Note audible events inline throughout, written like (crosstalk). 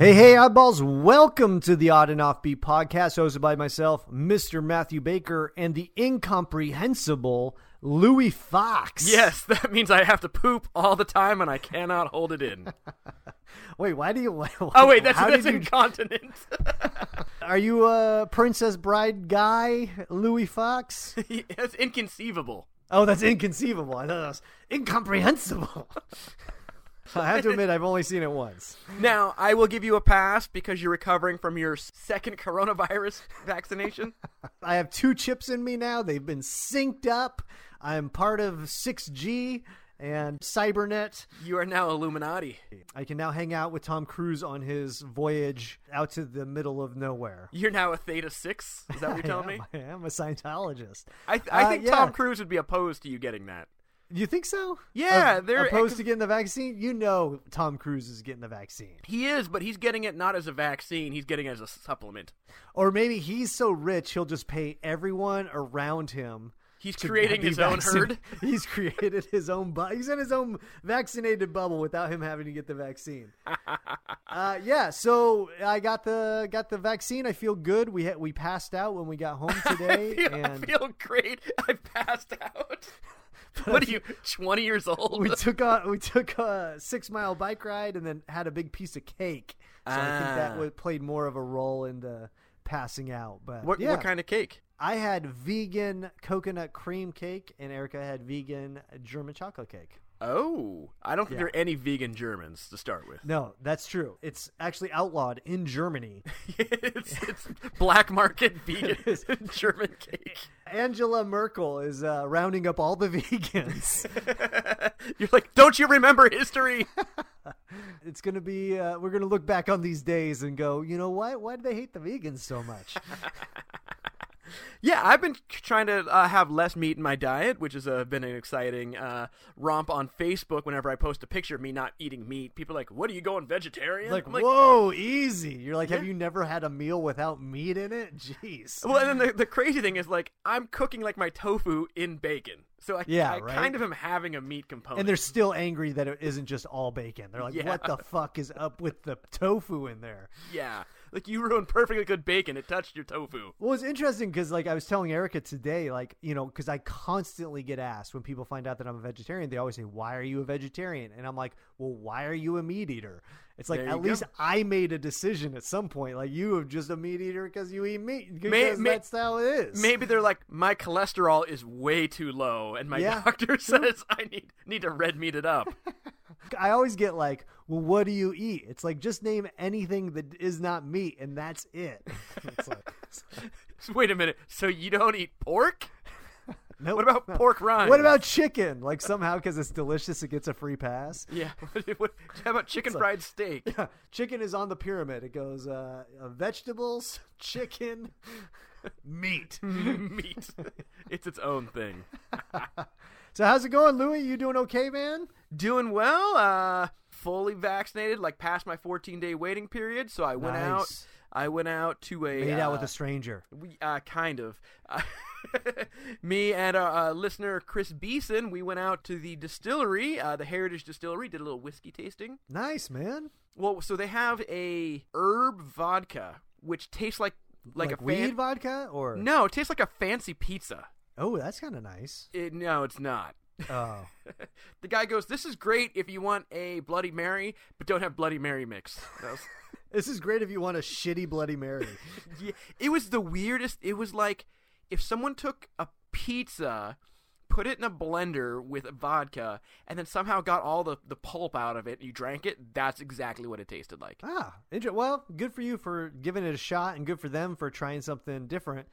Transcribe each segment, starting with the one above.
Hey, hey, oddballs, welcome to the Odd and Offbeat podcast hosted by myself, Mr. Matthew Baker, and the incomprehensible Louis Fox. Yes, (laughs) that means I have to poop all the time and I cannot hold it in. (laughs) Wait, why do you. Why, Oh wait, that's that's you- incontinent. (laughs) Are you a Princess Bride guy, Louis Fox? that's inconceivable. Oh, that's inconceivable. I thought that was incomprehensible. I have to admit, I've only seen it once. Now, I will give you a pass because you're recovering from your second coronavirus (laughs) vaccination. I have two chips in me now. They've been synced up. I'm part of 6G and Cybernet. You are now Illuminati. I can now hang out with Tom Cruise on his voyage out to the middle of nowhere. You're now a Theta Six. Is that what you're (laughs) telling I me? I am a Scientologist. I, th- I Uh, think yeah. Tom Cruise would be opposed to you getting that. You think so? Yeah, they're- opposed to getting the vaccine. You know, Tom Cruise is getting the vaccine, He is, but he's getting it not as a vaccine. He's getting it as a supplement. or maybe he's so rich he'll just pay everyone around him. He's creating his own herd. (laughs) He's created his own. Bu- he's in his own vaccinated bubble without him having to get the vaccine. (laughs) uh, yeah, so I got the got the vaccine. I feel good. We ha- we passed out when we got home (laughs) today, I feel, I feel great. I passed out. (laughs) what are you, 20 years old? we took a we took a six mile bike ride and then had a big piece of cake. So I think that Ah. would, played more of a role in the passing out. But what, yeah, what kind of cake? I had vegan coconut cream cake, and Erica had vegan German chocolate cake. Oh, I don't think Yeah. there are any vegan Germans to start with. No, that's true. It's actually outlawed in Germany. (laughs) it's, it's black market vegan (laughs) (laughs) German cake. Angela Merkel is uh, rounding up all the vegans. You're like, don't you remember history? it's gonna be. Uh, we're gonna look back on these days and go, you know what? Why do they hate the vegans so much? Yeah, I've been trying to uh, have less meat in my diet, which has uh, been an exciting uh, romp on Facebook. Whenever I post a picture of me not eating meat, people are like, "What are you going vegetarian?" like, I'm whoa, easy. You're like, have you never had a meal without meat in it? Jeez. Well, and then the, the crazy thing is, like, I'm cooking like my tofu in bacon, so I, Yeah, I right? kind of am having a meat component. And they're still angry that it isn't just all bacon. They're like, Yeah. what the fuck is up with the tofu in there? yeah, like you ruined perfectly good bacon. It touched your tofu. Well, it's interesting because, like, I was telling Erica today, like, you know, because I constantly get asked when people find out that I'm a vegetarian, they always say, "Why are you a vegetarian?" And I'm like, "Well, why are you a meat eater?" It's like at you least. I made a decision at some point. Like, you have just a meat eater because you eat meat. Because May- may- that's how it is. Maybe they're like, my cholesterol is way too low, and my Yeah, doctor (laughs) says I need need to red meat it up. (laughs) I always get like, "Well, what do you eat?" It's like just name anything that is not meat, and that's it. (laughs) it's like, (laughs) Wait a minute. So you don't eat pork? nope, What about no. pork rinds? What about chicken? Like somehow because it's delicious, it gets a free pass. yeah? (laughs) What, how about chicken fried steak? chicken is on the pyramid. It goes uh, uh, vegetables, chicken, meat. meat. It's its own thing. So how's it going, Louis? You doing okay, man? Doing well. Uh, fully vaccinated. Like past my 14 day waiting period. So I went out. Nice. I went out to a Made out with uh, a stranger. We uh, kind of. (laughs) Me and our uh, listener Chris Beeson, we went out to the distillery, uh, the Heritage Distillery, did a little whiskey tasting. Nice, man. Well, so they have a herb vodka, which tastes like like, Like, a weed fan- vodka or No, it tastes like a fancy pizza. Oh, that's kind of nice. It, no, it's not. Oh, (laughs) The guy goes, "This is great if you want a Bloody Mary, but don't have Bloody Mary mix." Was- (laughs) this is great if you want a shitty Bloody Mary. (laughs) yeah, it was the weirdest. It was like if someone took a pizza, put it in a blender with vodka, and then somehow got all the, the pulp out of it, and you drank it. That's exactly what it tasted like. Ah, inter- well, good for you for giving it a shot, and good for them for trying something different.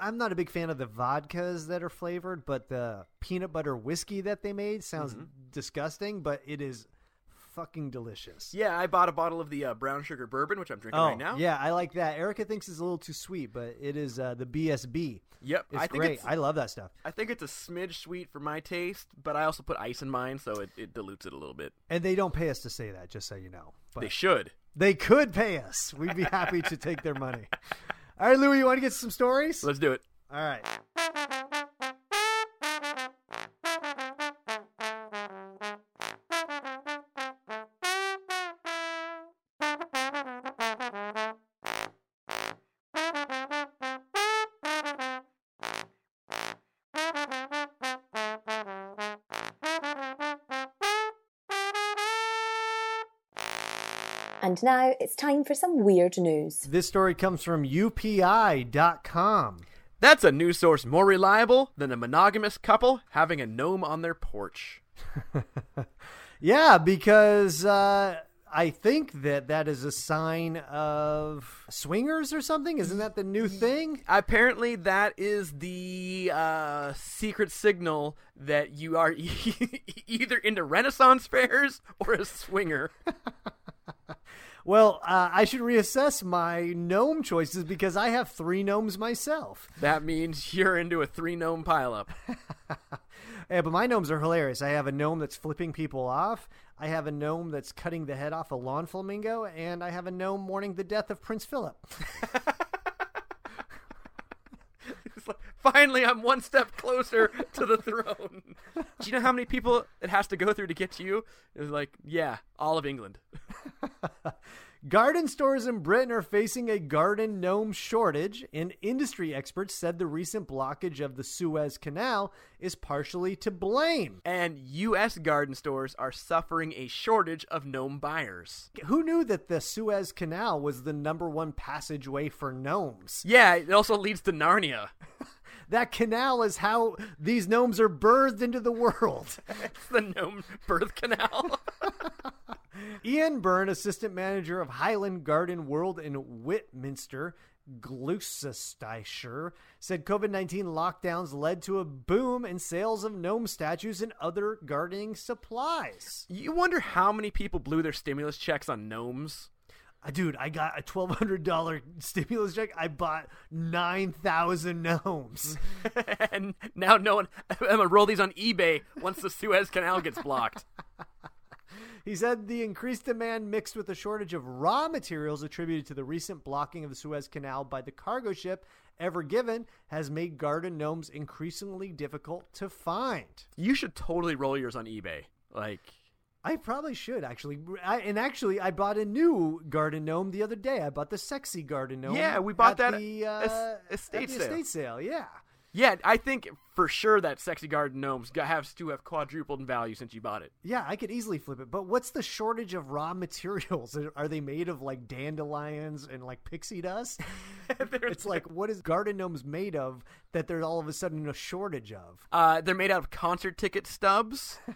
I'm not a big fan of the vodkas that are flavored, but the peanut butter whiskey that they made sounds disgusting, but it is fucking delicious. Yeah, I bought a bottle of the uh, brown sugar bourbon, which I'm drinking Oh, right now. yeah, I like that. Erica thinks it's a little too sweet, but it is uh, the BSB. Yep. It's I think great. it's I love that stuff. I think it's a smidge sweet for my taste, but I also put ice in mine, so it, it dilutes it a little bit. And they don't pay us to say that, just so you know. But They should. they could pay us. We'd be happy to take their money. (laughs) All right, Louis, you want to get some stories? Let's do it. All right. And now it's time for some weird news. This story comes from UPI.com. That's a news source more reliable than a monogamous couple having a gnome on their porch. (laughs) Yeah, because uh, I think that that is a sign of swingers or something. Isn't that the new thing? Apparently, that is the uh, secret signal that you are (laughs) either into Renaissance fairs or a swinger. (laughs) Well, uh, I should reassess my gnome choices because I have three gnomes myself. That means you're into a three gnome pileup. (laughs) Yeah, but my gnomes are hilarious. I have a gnome that's flipping people off. I have a gnome that's cutting the head off a lawn flamingo, and I have a gnome mourning the death of Prince Philip. (laughs) Like, finally, I'm one step closer to the throne. (laughs) Do you know how many people it has to go through to get to you? It's like, yeah, all of England. (laughs) Garden stores in Britain are facing a garden gnome shortage, and industry experts said the recent blockage of the Suez Canal is partially to blame. And U.S. garden stores are suffering a shortage of gnome buyers. Who knew that the Suez Canal was the number one passageway for gnomes? Yeah, it also leads to Narnia. (laughs) That canal is how these gnomes are birthed into the world. (laughs) It's the gnome birth canal. Ian Byrne, assistant manager of Highland Garden World in Whitminster, Gloucestershire, said COVID 19 lockdowns led to a boom in sales of gnome statues and other gardening supplies. you wonder how many people blew their stimulus checks on gnomes? Uh, Dude, I got a $1,200 (laughs) stimulus check. I bought 9,000 gnomes. (laughs) and now no one. (laughs) I'm gonna roll these on eBay once the Suez Canal gets blocked. He said the increased demand mixed with a shortage of raw materials attributed to the recent blocking of the Suez Canal by the cargo ship Ever Given has made garden gnomes increasingly difficult to find. You should totally roll yours on eBay. Like, I probably should actually. I, and actually, I bought a new garden gnome the other day. I bought the sexy garden gnome. Yeah, we bought at that the, uh, estate at the sale. estate sale. Yeah. Yeah, I think for sure that sexy garden gnomes has to have quadrupled in value since you bought it. Yeah, I could easily flip it. But what's the shortage of raw (laughs) materials? Are they made of like dandelions and like pixie dust? (laughs) it's like what is garden gnomes made of that there's all of a sudden a shortage of? Uh, they're made out of concert ticket stubs. (laughs)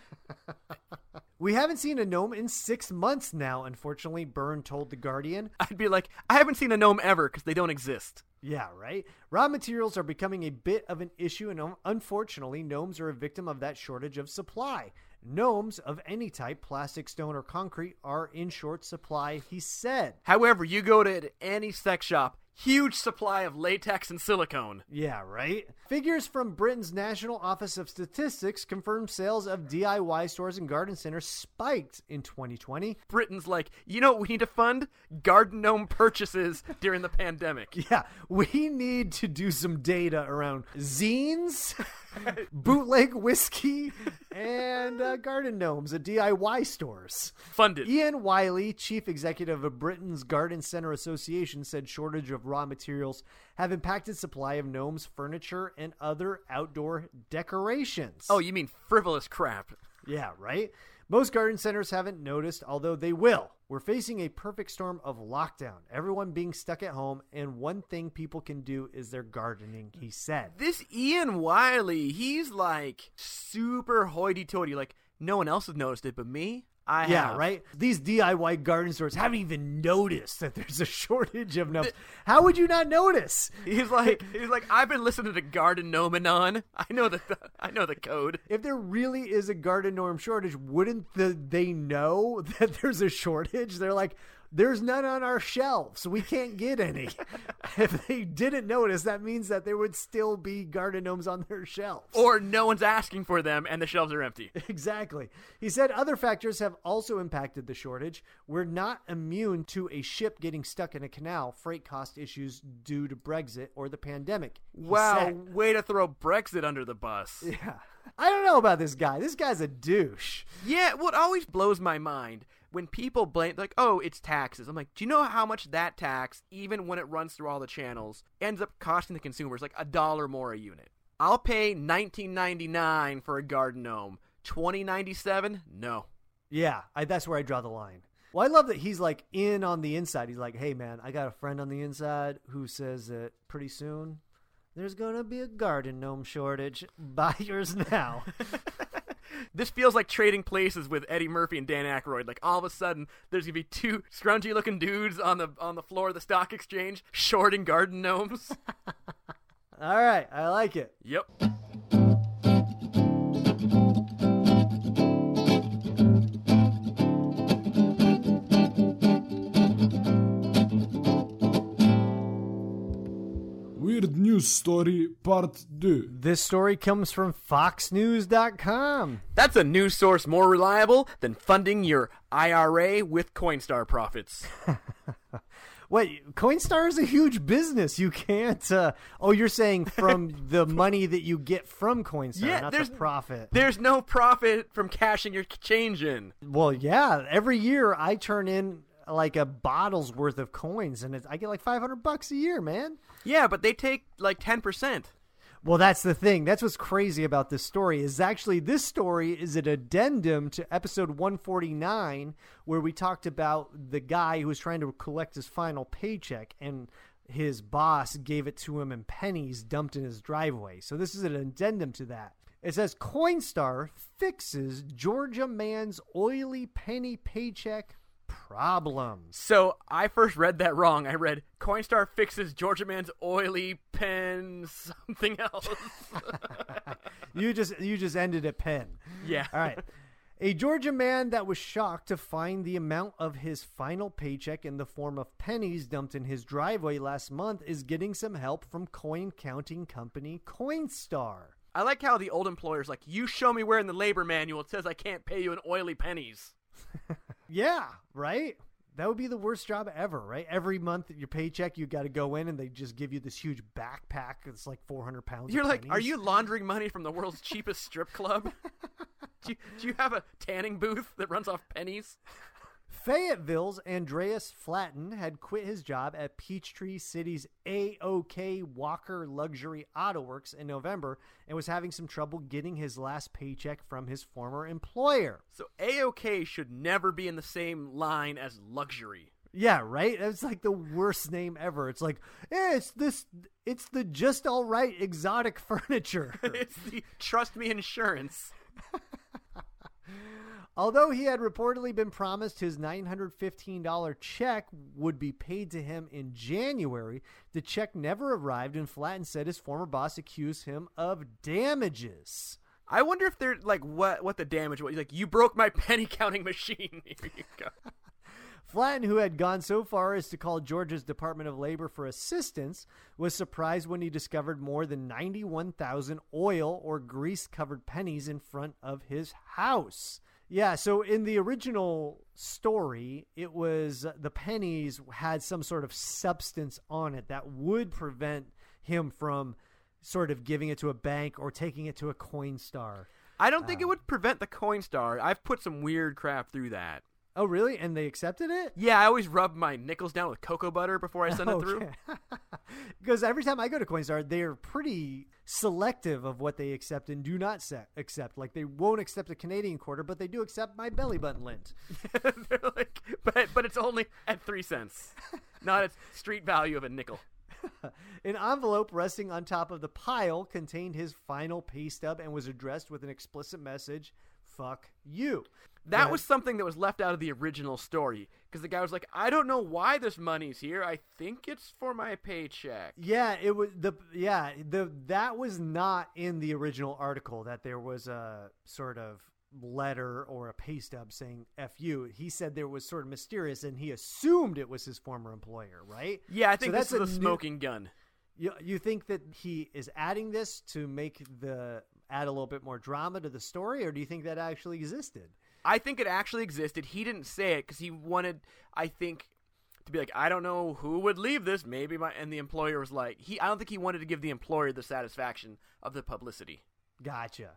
We haven't seen a gnome in six months now. Unfortunately, Byrne told the Guardian. I'd be like, I haven't seen a gnome ever because they don't exist. Yeah, right. Raw materials are becoming a bit of an issue, and unfortunately, gnomes are a victim of that shortage of supply. Gnomes of any type, plastic, stone, or concrete, are in short supply, he said. However, you go to any sex shop, huge supply of latex and silicone. Yeah, right? Figures from Britain's National Office of Statistics confirm sales of DIY stores and garden centers spiked in 2020. Britain's like, you know what we need to fund? Garden gnome purchases during the pandemic. (laughs) Yeah, we need to do some data around zines, (laughs) bootleg whiskey, and uh, garden gnomes at DIY stores. Funded. Ian Wylie, chief executive of Britain's Garden Center Association, said shortage of raw materials have impacted supply of gnomes, furniture, and other outdoor decorations. Oh, you mean frivolous crap. Yeah, right? Most garden centers haven't noticed, although they will. We're facing a perfect storm of lockdown, everyone being stuck at home, and one thing people can do is their gardening, he said. This Ian Wylie, he's like super hoity toity. Like, no one else has noticed it but me. I yeah, have. right. These DIY garden stores haven't even noticed that there's a (laughs) shortage of gnomes. How would you not notice? He's (laughs) like, he's like, I've been listening to Garden Nomenon. (laughs) I know the, I know the code. If there really is a garden gnome shortage, wouldn't the, they know that there's a shortage? They're like, there's none on our shelves. We can't get any. (laughs) (laughs) if they didn't notice, that means that there would still be garden gnomes on their shelves. Or no one's asking for them and the shelves are empty. (laughs) Exactly. He said other factors have also impacted the shortage. We're not immune to a ship getting stuck in a canal, freight cost issues due to Brexit or the pandemic. he Wow, said. way to throw Brexit under the bus. Yeah. I don't know about this guy. This guy's a douche. Yeah, what always blows my mind when people blame like, "Oh, it's taxes." I'm like, "Do you know how much that tax, even when it runs through all the channels, ends up costing the consumers like a dollar more a unit?" I'll pay 19.99 for a garden gnome. 20.97? No. Yeah, I, that's where I draw the line. Well, I love that he's like in on the inside. He's like, hey, man, I got a friend on the inside who says that pretty soon there's going to be a garden gnome shortage. Buy yours now. (laughs) (laughs) This feels like trading places with Eddie Murphy and Dan Aykroyd. Like all of a sudden, there's gonna be two scrunchy looking dudes on the on the floor of the stock exchange shorting garden gnomes. (laughs) All right, I like it. yep. News Story Part 2. This story comes from FoxNews.com. That's a news source more reliable than funding your IRA with Coinstar profits. (laughs) Wait, Coinstar is a huge business. You can't. Uh, oh, you're saying from (laughs) the money that you get from Coinstar, Yeah, not there's- the profit. There's no profit from cashing your change in. Well, yeah. Every year I turn in like a bottle's worth of coins, and it's, I get like 500 bucks a year, man. Yeah, but they take like 10%. Well, that's the thing. That's what's crazy about this story is actually this story is an addendum to episode 149 where we talked about the guy who was trying to collect his final paycheck and his boss gave it to him in pennies dumped in his driveway. So this is an addendum to that. It says Coinstar fixes Georgia man's oily penny paycheck problems. So I first read that wrong. I read Coinstar fixes Georgia Man's oily pen (laughs) something else. (laughs) You just you just ended at pen. yeah. All right. A Georgia man that was shocked to find the amount of his final paycheck in the form of pennies dumped in his driveway last month is getting some help from coin counting company Coinstar. I like how the old employer's like, you show me where in the labor manual it says I can't pay you in oily pennies. (laughs) Yeah, right? That would be the worst job ever, right? Every month your paycheck, you got to go in and they just give you this huge backpack. It's like 400 pounds. You're like, are you laundering money from the world's cheapest strip club? (laughs) do, you, do you have a tanning booth that runs off pennies? Fayetteville's Andreas Flaten had quit his job at Peachtree City's AOK Walker Luxury Auto Works in November and was having some trouble getting his last paycheck from his former employer. So AOK should never be in the same line as luxury. Yeah, right? It's like the worst name ever. It's like, eh, it's this it's the just all right exotic (laughs) furniture. (laughs) it's the trust me insurance. (laughs) Although he had reportedly been promised his $915 check would be paid to him in January, the check never arrived, and Flaten said his former boss accused him of damages. I wonder if they're like what what the damage was. He's like, you broke my (laughs) penny counting machine. (laughs) Here you go. (laughs) Flaten, who had gone so far as to call Georgia's Department of Labor for assistance, was surprised when he discovered more than 91,000 oil or grease covered pennies in front of his house. Yeah, so in the original story, it was uh, the pennies had some sort of substance on it that would prevent him from sort of giving it to a bank or taking it to a Coinstar. I don't think it would prevent the Coinstar. I've put some weird crap through that. Oh, really? And they accepted it? Yeah, I always rub my nickels down with cocoa butter before I send it (laughs) through. (laughs) because every time I go to Coinstar, they're pretty selective of what they accept and do not se- accept. Like they won't accept a Canadian quarter, but they do accept my belly button lint. (laughs) They're like, but but it's only at three cents, not its street value of a nickel. An envelope resting on top of the pile contained his final pay stub and was addressed with an explicit message fuck you. That But- was something that was left out of the original story because the guy was like, "I don't know why this money's here. I think it's for my paycheck." Yeah, it was the yeah the that was not in the original article that there was a sort of letter or a pay stub saying "f you." He said there was sort of mysterious, and he assumed it was his former employer, right? Yeah, I think So this that's is a new- smoking gun. You you think that he is adding this to make the add a little bit more drama to the story, or do you think that actually existed? I think it actually existed. He didn't say it because he wanted, I think, to be like, I don't know who would leave this. Maybe my and the employer was like, he. I don't think he wanted to give the employer the satisfaction of the publicity. Gotcha.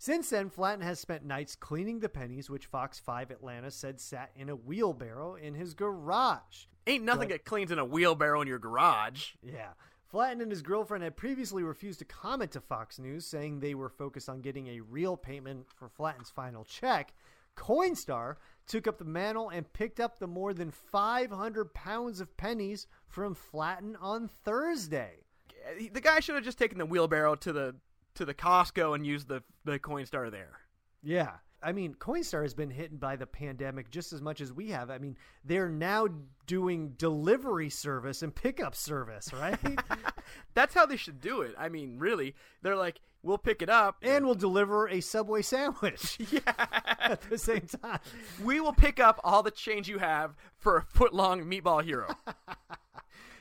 Since then, Flaten has spent nights cleaning the pennies, which Fox 5 Atlanta said sat in a wheelbarrow in his garage. Ain't nothing Right. that cleans in a wheelbarrow in your garage. Yeah. Flaten and his girlfriend had previously refused to comment to Fox News, saying they were focused on getting a real payment for Flaten's final check. Coinstar took up the mantle and picked up the more than 500 pounds of pennies from Flaten on Thursday. The guy should have just taken the wheelbarrow to the to the Costco and used the the Coinstar there. Yeah. I mean, Coinstar has been hit by the pandemic just as much as we have. I mean, they're now doing delivery service and pickup service, right? (laughs) That's how they should do it. I mean, really, they're like, we'll pick it up and we'll deliver a Subway sandwich (laughs) yeah, (laughs) at the same time. we will pick up all the change you have for a foot long meatball hero. (laughs)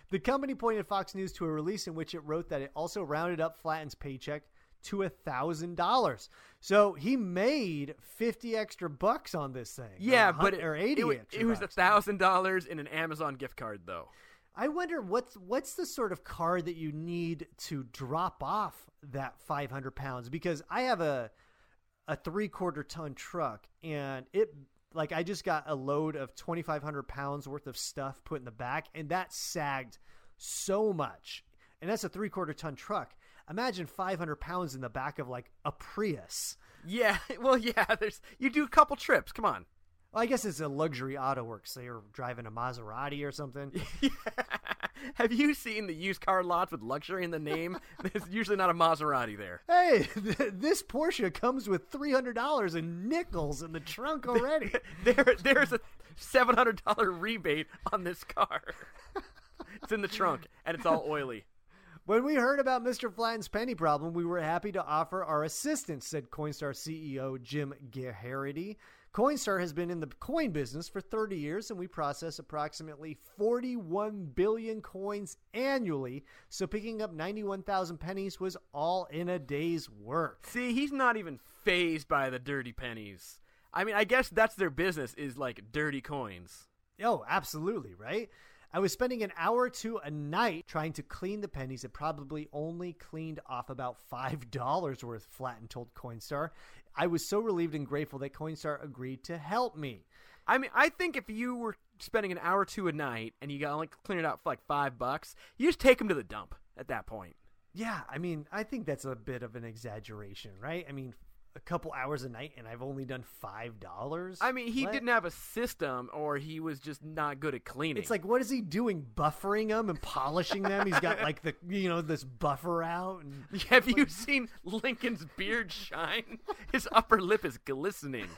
The company pointed Fox News to a release in which it wrote that it also rounded up Flaten's paycheck to a thousand dollars. So he made fifty extra bucks on this thing. Yeah, or, but it, or eighty. it, extra it was a thousand dollars in an Amazon gift card, though. I wonder what's what's the sort of car that you need to drop off that five hundred pounds? Because I have a a three quarter ton truck, and it like I just got a load of twenty five hundred pounds worth of stuff put in the back, and that sagged so much, and that's a three quarter ton truck. Imagine five hundred pounds in the back of like a Prius. Yeah, (laughs) well, yeah. There's you do a couple trips. Come on. Well, I guess it's a luxury auto works. So you're driving a Maserati or something. (laughs) Have you seen the used car lots with luxury in the name? (laughs) There's usually not a Maserati there. Hey, th- this Porsche comes with three hundred dollars in nickels in the trunk (laughs) already. There, there's a seven hundred dollar rebate on this car. it's in the trunk and it's all oily. when we heard about Mr. Flaten's penny problem, we were happy to offer our assistance," said Coinstar CEO Jim Gaherity. Coinstar has been in the coin business for 30 years, and we process approximately 41 billion coins annually. So picking up 91,000 pennies was all in a day's work. See, he's not even phased by the dirty pennies. I mean, I guess that's their business is like dirty coins. Oh, absolutely, right? I was spending an hour or two a night trying to clean the pennies and probably only cleaned off about $5 worth, Flaten told Coinstar. I was so relieved and grateful that Coinstar agreed to help me. I mean, I think if you were spending an hour or two a night and you got only clean it out for like five bucks, you just take them to the dump at that point. Yeah, I mean, I think that's a bit of an exaggeration, right? I mean, a couple hours a night and I've only done $5? I mean, he What? didn't have a system or he was just not good at cleaning. It's like, what is he doing? Buffering them and polishing them? He's got like the, you know, this buffer out. And (laughs) Have you seen Lincoln's beard shine? (laughs) His upper lip is glistening. (laughs)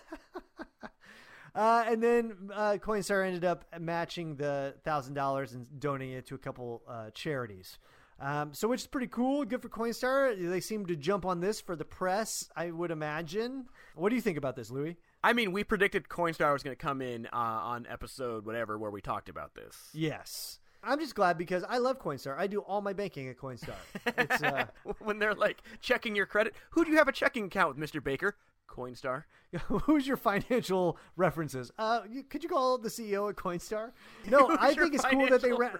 Uh, and then uh, Coinstar ended up matching the thousand dollars and donating it to a couple uh, charities. Um, so which is pretty cool. Good for Coinstar. They seem to jump on this for the press. I would imagine. What do you think about this, Louis? I mean, we predicted Coinstar was going to come in uh, on episode whatever where we talked about this. Yes. I'm just glad because I love Coinstar. I do all my banking at Coinstar. It's uh, (laughs) when they're like checking your credit, who do you have a checking account with, Mr. Baker? Coinstar. (laughs) who's your financial references? Uh, you, could you call the CEO at Coinstar? (laughs) No, I think it's cool that they ra-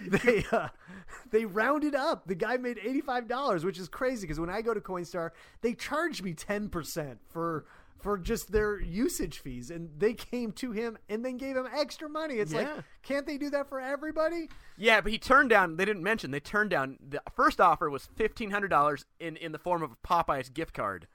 (laughs) they uh, they rounded up. The guy made eighty five dollars, which is crazy because when I go to Coinstar, they charge me ten percent for for just their usage fees, and they came to him and then gave him extra money. It's like, can't they do that for everybody? Yeah, but he turned down. They didn't mention they turned down. The first offer was fifteen hundred dollars in in the form of a Popeyes gift card.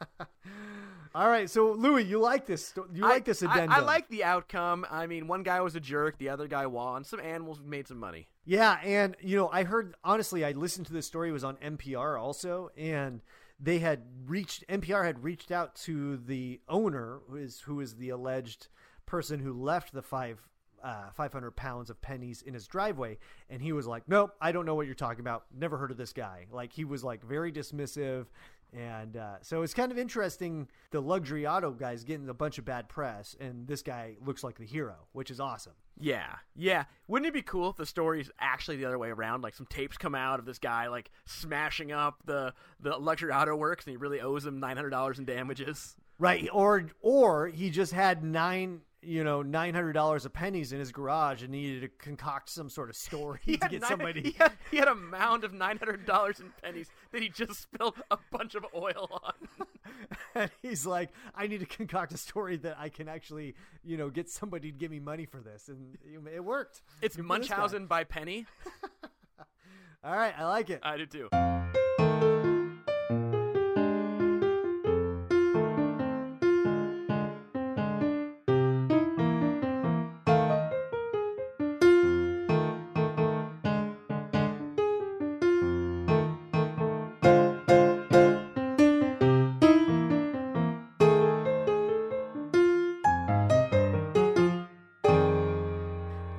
(laughs) All right, so Louis, you like this? You like this I- I- I, like the outcome. I mean, one guy was a jerk, the other guy won. Some animals made some money. Yeah, and you know, I heard honestly, I listened to this story it was on NPR also, and they had reached NPR had reached out to the owner, who is who is the alleged person who left the five. Uh, 500 pounds of pennies in his driveway and he was like nope i don't know what you're talking about never heard of this guy like he was like very dismissive and uh, so it's kind of interesting the luxury auto guys getting a bunch of bad press and this guy looks like the hero which is awesome Yeah, yeah. Wouldn't it be cool if the story's actually the other way around? Like some tapes come out of this guy like smashing up the the luxury auto works, and he really owes him nine hundred dollars in damages. Right, or or he just had nine, you know, nine hundred dollars of pennies in his garage and needed to concoct some sort of (laughs) story to get nine- somebody. He had, he had a mound of nine hundred dollars in pennies that he just spilled a bunch of oil on. (laughs) and he's like, I need to concoct a story that I can actually, you know, get somebody to give me money for this, and it worked. It's Good for this guy. Munchausen by Penny. (laughs) All right, I like it. I do too.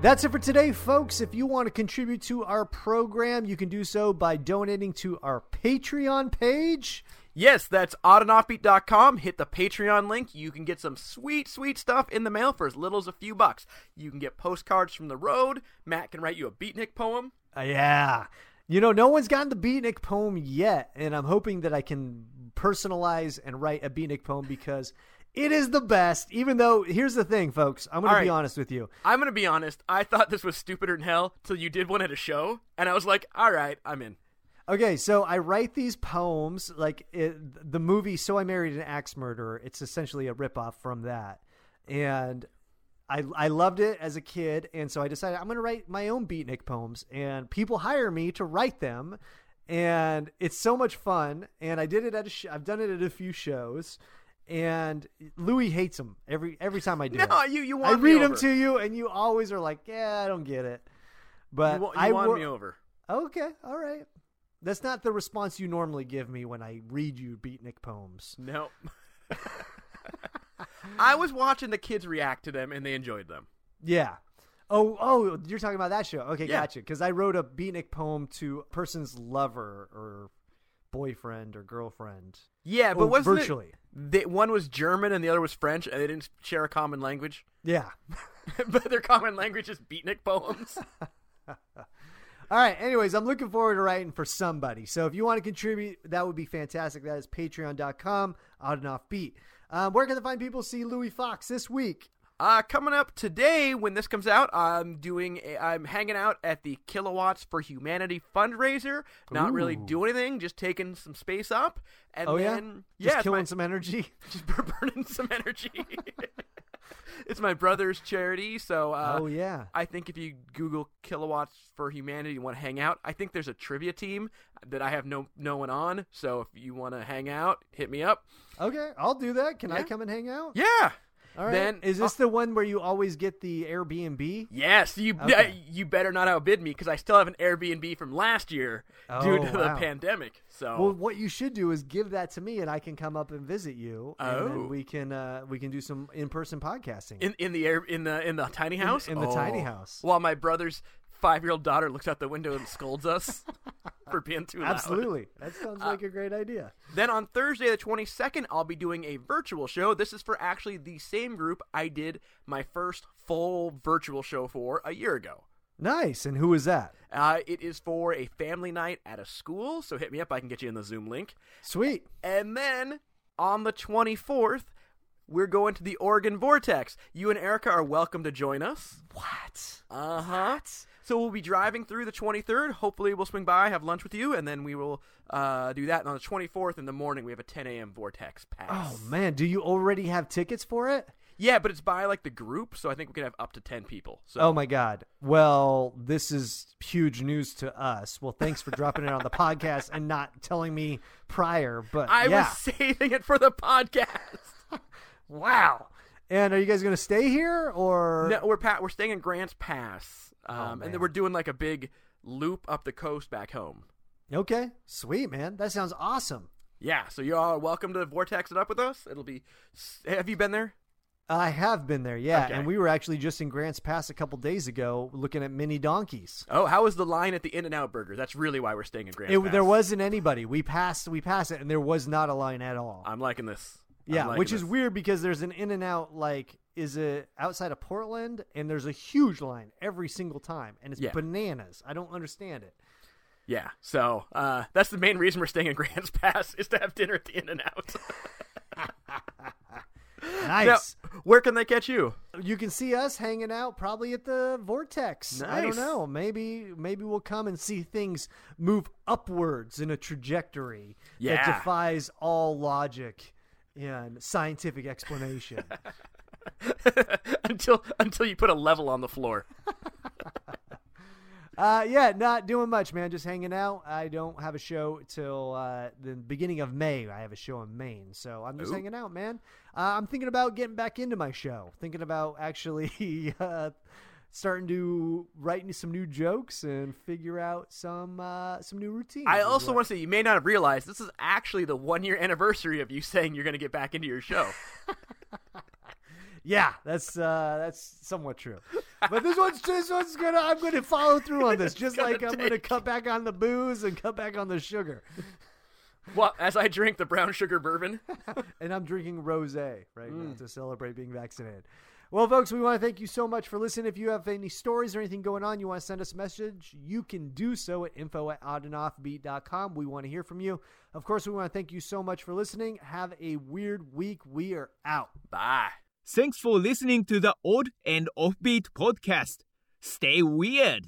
That's it for today, folks. If you want to contribute to our program, you can do so by donating to our Patreon page. Yes, that's oddandoffbeat.com. Hit the Patreon link. You can get some sweet, sweet stuff in the mail for as little as a few bucks. You can get postcards from the road. Matt can write you a beatnik poem. Uh, yeah. You know, no one's gotten the Beatnik poem yet, and I'm hoping that I can personalize and write a Beatnik poem because it is the best. Even though, here's the thing, folks. I'm All to be right. honest with you. I'm going to be honest. I thought this was stupider than hell till you did one at a show. And I was like, all right, I'm in. Okay, so I write these poems like it, the movie "So I Married an Axe Murderer." It's essentially a ripoff from that, and I I loved it as a kid, and so I decided I'm going to write my own beatnik poems, and people hire me to write them, and it's so much fun. And I did it at a sh- I've done it at a few shows, and Louis hates them every every time I do. (laughs) No, it. you- you I won me read them to you, and you always are like, "Yeah, I don't get it." But you you I won wo- me over. Okay, all right. That's not the response you normally give me when I read you beatnik poems. No. (laughs) I was watching the kids react to them and they enjoyed them. Yeah. Oh, oh, you're talking about that show. Okay, Yeah. gotcha. Because I wrote a beatnik poem to a person's lover or boyfriend or girlfriend. Yeah, but Oh, wasn't it- virtually. they, one was German and the other was French, and they didn't share a common language. (laughs) Yeah. but their common language is beatnik poems. (laughs) All right. Anyways, I'm looking forward to writing for somebody. So if you want to contribute, that would be fantastic. That is patreon.com, out and off beat. Um, where can the fine people see Louis Fox this week? Uh, coming up today, when this comes out, I'm doing. A, I'm hanging out at the Kilowatts for Humanity fundraiser. Not really doing anything, just taking some space up, and Oh, yeah? then Just yeah, it's killing my- some energy? (laughs) just burning some energy. (laughs) it's my brother's charity, so uh, oh, yeah. I think if you Google Kilowatts for Humanity and want to hang out, I think there's a trivia team that I have no no one on. So if you want to hang out, hit me up. Okay, I'll do that. Can I come and hang out? Yeah. All right. Then is this the one where you always get the Airbnb? Yes, you Okay. you better not outbid me because I still have an Airbnb from last year due Oh, to wow. the pandemic. So Well, what you should do is give that to me, and I can come up and visit you, and Oh. then we can uh, we can do some in person podcasting. in in the air in the in the tiny house in the tiny Oh. house. while my brother's five year old daughter looks out the window and scolds us (laughs) for being too loud. Absolutely, that sounds like a great idea. Then on Thursday the 22nd, I'll be doing a virtual show. This is for actually the same group I did my first full virtual show for a year ago. Nice. And who is that? Uh, it is for a family night at a school, so hit me up. I can get you in the Zoom link. Sweet. And then on the 24th, we're going to the Oregon Vortex. You and Erica are welcome to join us. What? Uh huh. So we'll be driving through the 23rd. Hopefully, we'll swing by, have lunch with you, and then we will uh, do that. And on the 24th in the morning, we have a 10 a.m. Vortex pass. Oh man, do you already have tickets for it? Yeah, but it's by like the group, so I think we can have up to 10 people. So Oh my god. Well, this is huge news to us. Well, thanks for dropping it on the (laughs) podcast and not telling me prior. But I yeah. was saving it for the podcast. (laughs) wow. And are you guys going to stay here or no, we're pa- we're staying in Grants Pass, um, and Oh, man. then we're doing like a big loop up the coast back home. Okay, sweet man. That sounds awesome. Yeah, so you all are welcome to vortex it up with us. It'll be. Have you been there? I have been there, yeah, Okay. and we were actually just in Grants Pass a couple days ago looking at mini donkeys. Oh, how was the line at the In and Out Burger? That's really why we're staying in Grand. It, Pass. there wasn't anybody. We passed, we passed it, and there was not a line at all. I'm liking this. I'm yeah, liking which is weird because there's an In and Out like is it outside of Portland, and there's a huge line every single time, and it's Yeah. bananas. I don't understand it. Yeah, so uh, that's the main reason we're staying in Grants Pass is to have dinner at the In and Out. (laughs) Nice. where can they catch you? You can see us hanging out probably at the Vortex. Nice. I don't know. Maybe maybe we'll come and see things move upwards in a trajectory Yeah. that defies all logic and scientific explanation. (laughs) (laughs) until until you put a level on the floor. (laughs) uh, yeah, not doing much, man. Just hanging out. I don't have a show till uh, the beginning of May. I have a show in Maine, so I'm just Ooh. hanging out, man. Uh, I'm thinking about getting back into my show. Thinking about actually (laughs) uh, starting to write some new jokes and figure out some uh, some new routines. I also want to say you may not have realized this is actually the one year anniversary of you saying you're going to get back into your show. Yeah, that's uh, that's somewhat true. But this one's this one's gonna I'm gonna follow through on this, (laughs) just like I'm gonna cut back on the booze and cut back on the sugar. (laughs) well, as I drink the brown sugar bourbon. (laughs) and I'm drinking rosé right now Mm. to celebrate being vaccinated. Well, folks, we want to thank you so much for listening. If you have any stories or anything going on, you want to send us a message, you can do so at info at oddandoffbeat.com. We want to hear from you. Of course, we want to thank you so much for listening. Have a weird week. We are out. Bye. Thanks for listening to the Odd and Offbeat podcast. Stay weird.